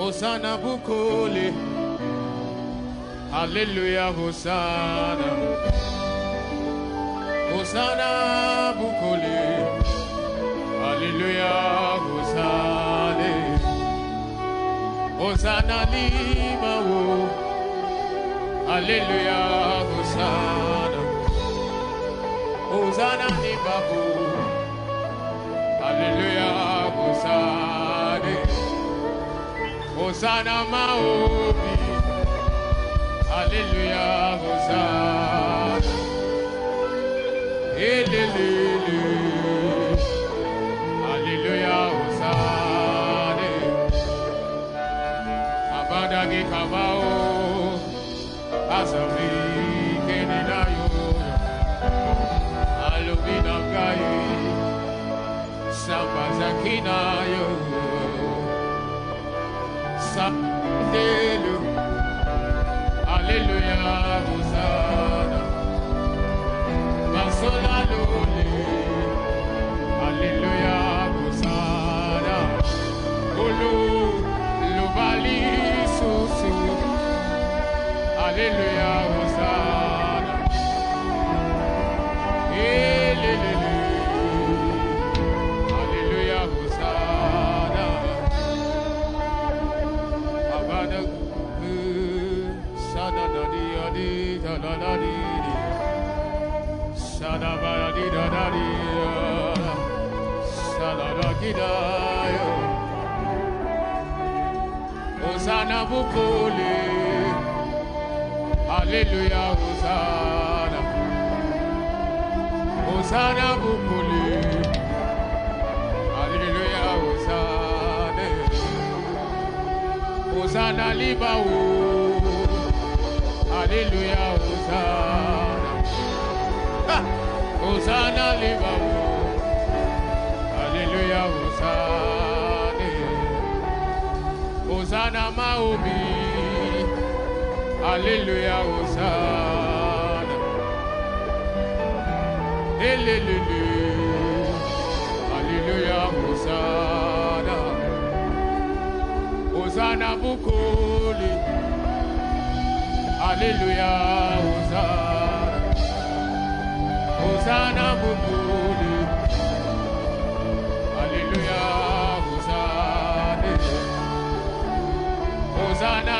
Hosanna Bukole. Hallelujah, Hosanna. Hosanna Bukole. Hallelujah, Hosanna. Hosanna Lima wo. Hallelujah, Hosanna. Hosanna Lima wo. Hallelujah, Hosanna. Hosanna Maobi. Hallelujah, Hosanna. Hallelujah. Hallelujah, Hosanna. Abadagi Kabao. Asami Kenina Yoyo. Alumina Gai. Sambazakina Yoyo. Hallelujah, Hosanna. Hallelujah, Hosanna. Olu. Hallelujah, Sada, Badi, Dadi, Sada, Dadi, Dadi, Hosanna Bukole. Hallelujah, Hosanna. Hosanna Bukole. Hallelujah, Hosanna. Hosanna Libawo. Hallelujah, Hosanna Maobi. Alléluia, Hosanna. Alléluia, Alléluia, Hosanna. Hosanna Bukoli. Alléluia, Hosanna. Hallelujah, Hosanna. Hosanna.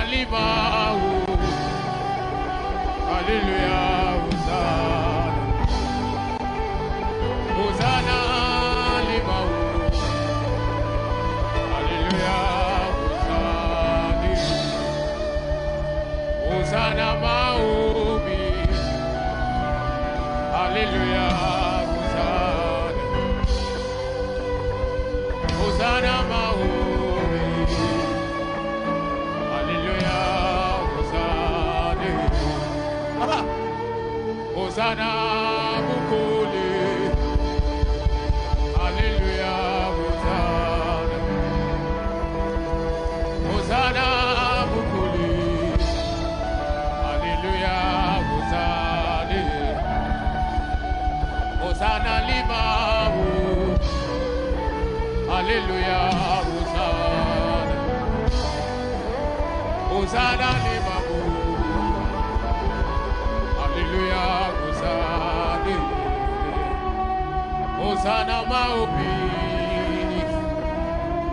da. Hosanna Maobi.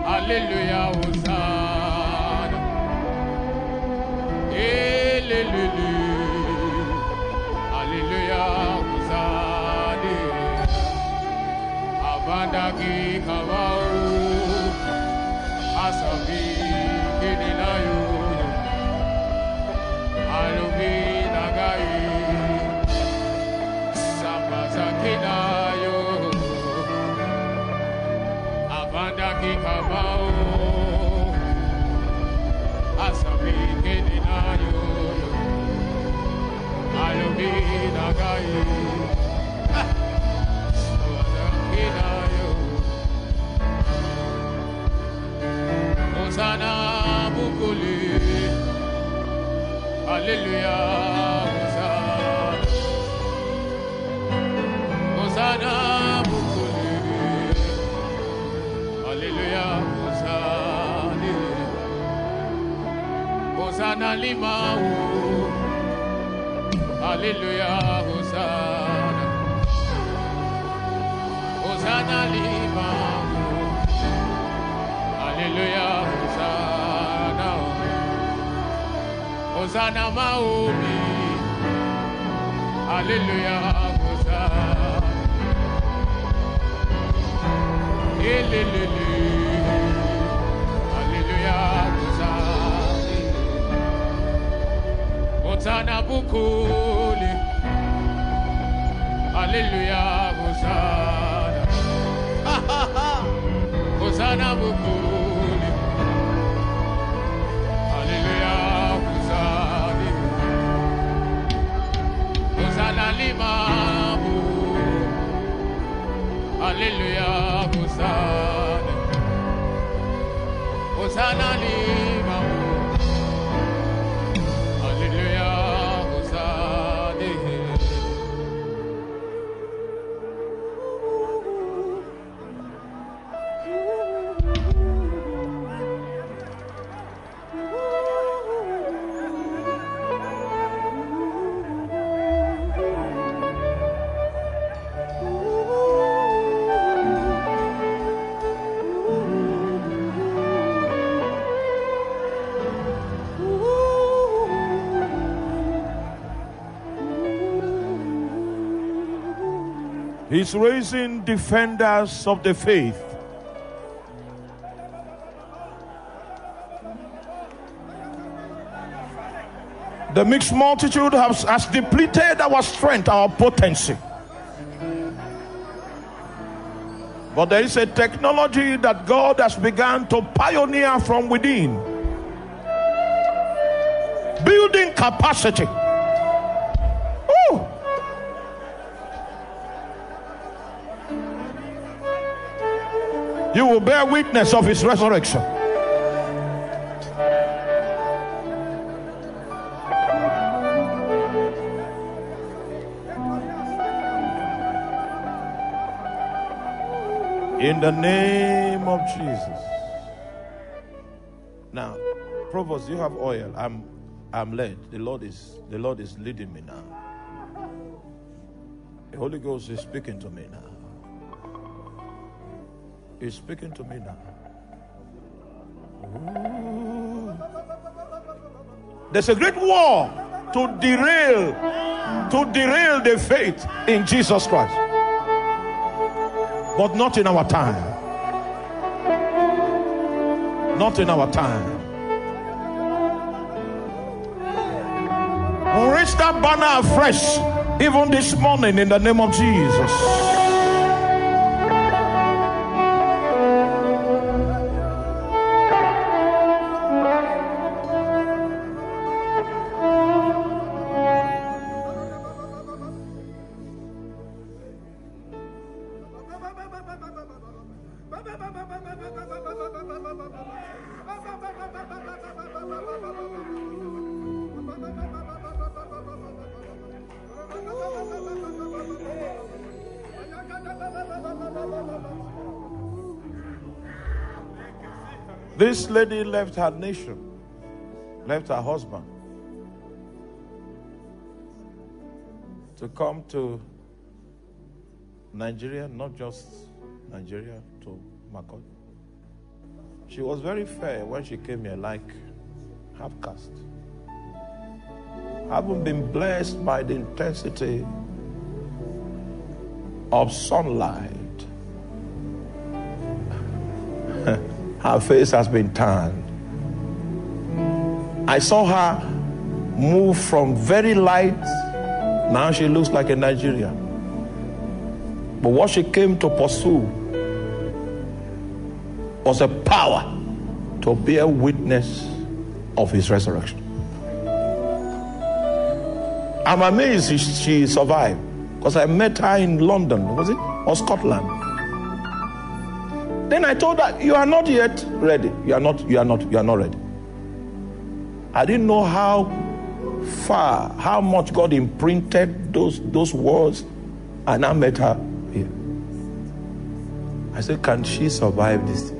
Hallelujah, Hosanna. Elelele. Hallelujah, Hosanna. Abandagi Kawao. Asabi Abandagi Kawao. Asabi Kinilayo. Limau. Hallelujah. Hosanna. Hosanna Limau. Hallelujah, Hosanna. Hosanna Maomi. Hallelujah, Hosanna. Elelele. Hosanna Bukuli. Hallelujah, Hosanna. Hosanna Bukuli. Hallelujah, Hosanna. Hosanna Limabu. Hallelujah, Hosanna. Hosanna Limabu. He's raising defenders of the faith. The mixed multitude has, has depleted our strength, our potency. But there is a technology that God has begun to pioneer from within. Building capacity. You will bear witness of his resurrection. In the name of Jesus. Now, Provost, you have oil. I'm I'm led. The Lord is the Lord is leading me now. The Holy Ghost is speaking to me now. He's speaking to me now. There's a great war to derail, to derail the faith in Jesus Christ. But not in our time. Not in our time. Raise that banner afresh, even this morning, in the name of Jesus. This lady left her nation, left her husband to come to Nigeria, not just Nigeria, to Makot. She was very fair when she came here, like half caste. Haven't been blessed by the intensity of sunlight. her face has been turned. I saw her move from very light, now she looks like a Nigerian. But what she came to pursue was a power to bear witness of his resurrection. I'm amazed she, survived because I met her in London, was it? Or Scotland. Then I told her, You are not yet ready. You are not, you are not, you are not ready. I didn't know how far, how much God imprinted those, those words, and I met her here. I said, Can she survive this?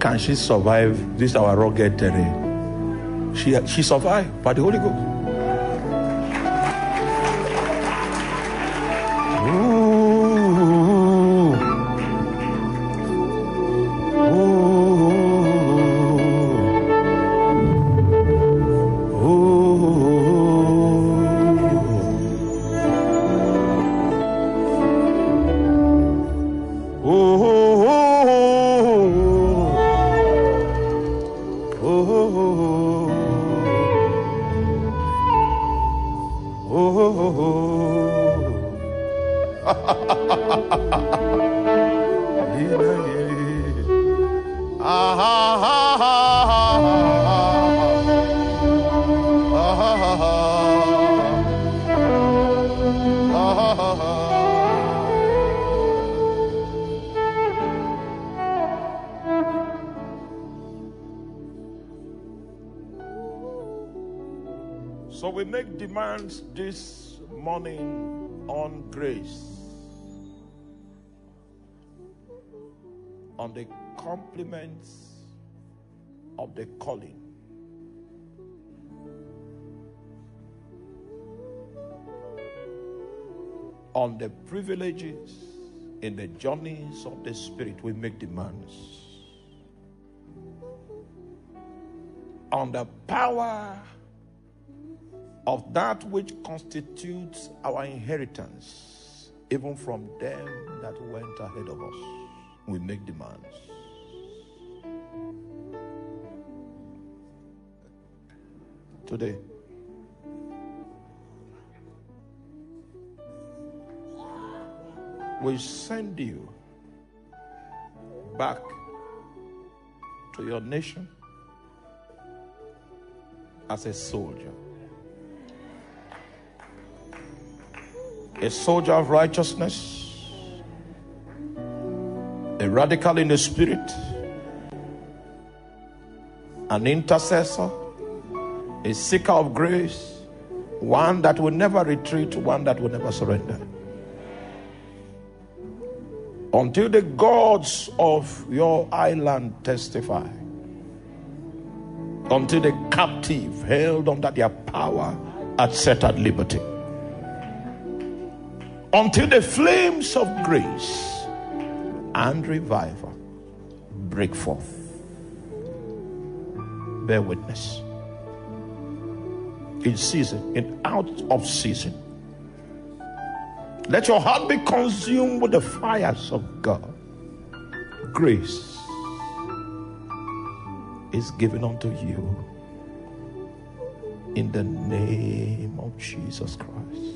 Can she survive this our rugged terrain? She, she survived by the Holy Ghost. Demands this morning on grace, on the compliments of the calling. On the privileges in the journeys of the Spirit, we make demands. On the power of that which constitutes our inheritance, even from them that went ahead of us. We make demands. Today, we send you back to your nation as a soldier. A soldier of righteousness, a radical in the spirit, an intercessor, a seeker of grace, one that will never retreat, one that will never surrender. Until the gods of your island testify, until the captive held under their power are set at liberty until the flames of grace and revival break forth. Bear witness. In season, in out of season. Let your heart be consumed with the fires of God. Grace is given unto you in the name of Jesus Christ.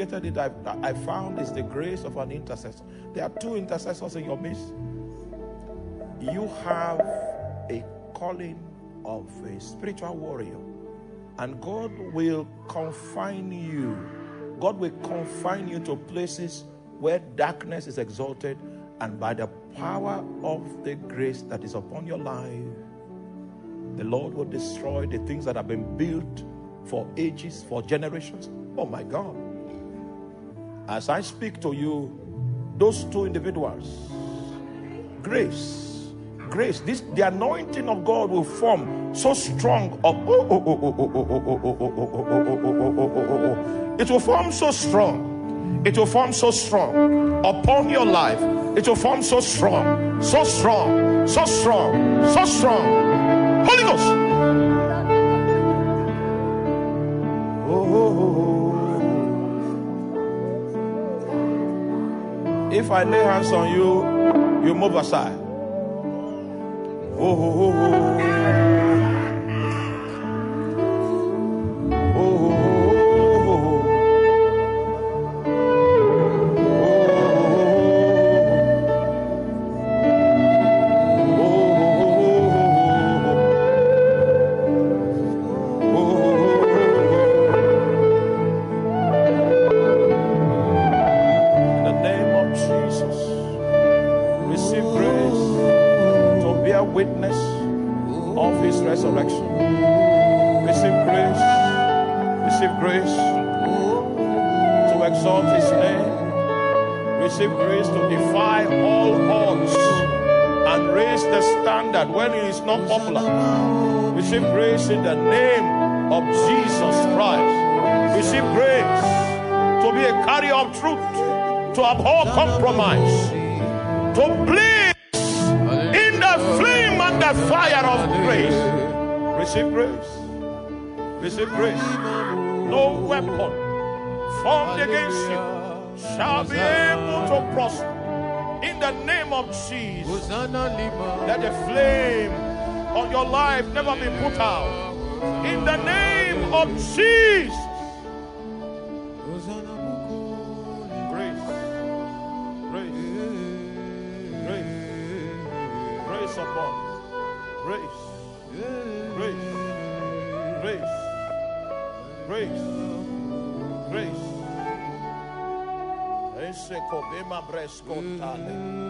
Investigated it, I, I found it's the grace of an intercessor. There are two intercessors in your midst. You have a calling of a spiritual warrior, and God will confine you. God will confine you to places where darkness is exalted, and by the power of the grace that is upon your life, the Lord will destroy the things that have been built for ages, for generations. Oh my God. As I speak to you, those two individuals, grace, grace, this the anointing of God will form so strong oh, oh, oh, oh, oh, oh, oh, oh, oh, oh, oh, oh, oh, oh, oh, oh. it will form so strong. It will form so strong upon your life. It will form so strong, so strong, so strong, so strong. If I lay hands on you, you move aside. Oh, oh, oh, oh. Name of Jesus, let the flame on your life never be put out. In the name of Jesus, grace, grace, grace, grace upon, grace, grace, grace, grace, grace. Ese kobema breskontale,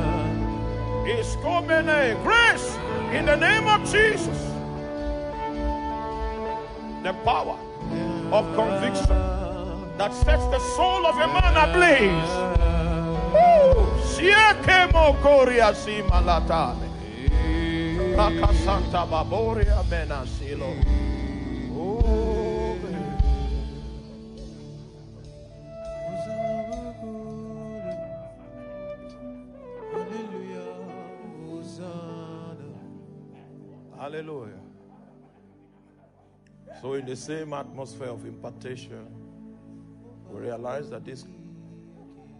Is coming grace in the name of Jesus. The power of conviction that sets the soul of a man ablaze. Santa Baboria menasilo. The same atmosphere of impartation, we realize that this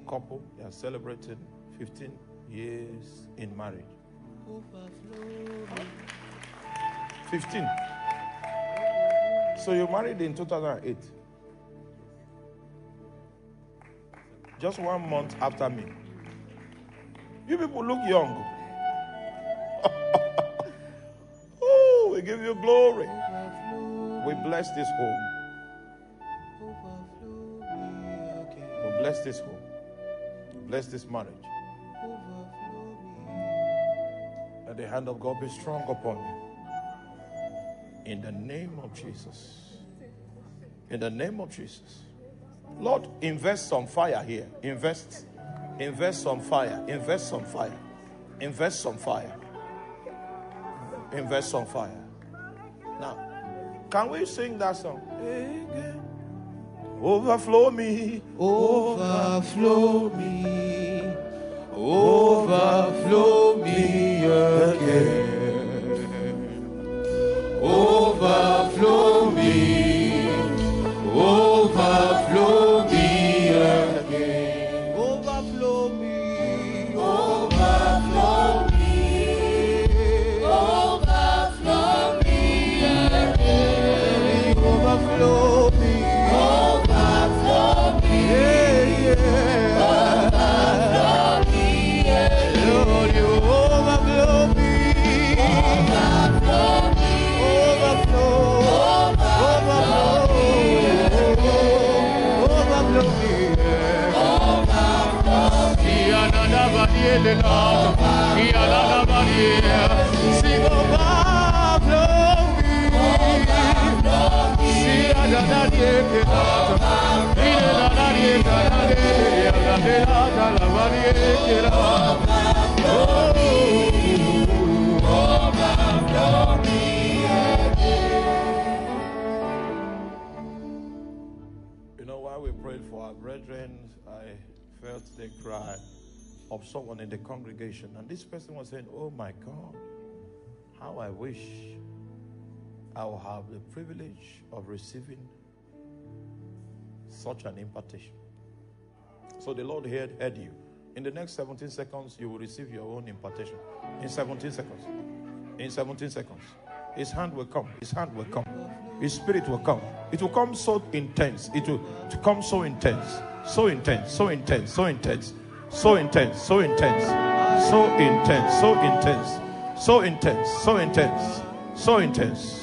couple they are celebrating 15 years in marriage. 15. So, you married in 2008. Just one month after me. You people look young. oh, we give you glory. We bless this home. We bless this home. Bless this marriage. Let the hand of God be strong upon you. In the name of Jesus. In the name of Jesus. Lord, invest some fire here. Invest. Invest some fire. Invest some fire. Invest some fire. Invest some fire. Now, can we sing that song? Again. Overflow me. Overflow me, overflow me again. Overflow felt the cry of someone in the congregation. And this person was saying, Oh my God, how I wish I will have the privilege of receiving such an impartation. So the Lord heard, heard you. In the next 17 seconds, you will receive your own impartation. In 17 seconds. In 17 seconds. His hand will come. His hand will come. His spirit will come. It will come so intense. It will come so intense. So intense. So intense. So intense. So intense. So intense. So intense. So intense. So intense. So intense. So intense.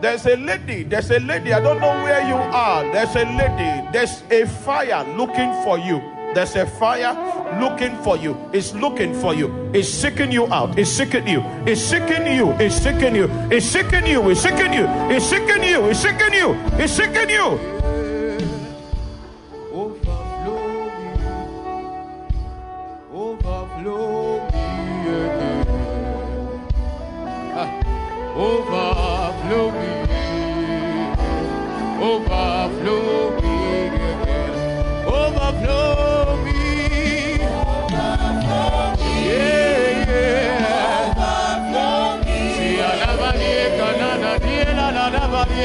There's a lady, there's a lady, I don't know where you are. There's a lady, there's a fire looking for you. There's a fire looking for you. It's looking for you. It's seeking you out. It's seeking you. It's seeking you. It's seeking you. It's seeking you. It's seeking you. It's seeking you. It's seeking you. It's seeking you. Overflow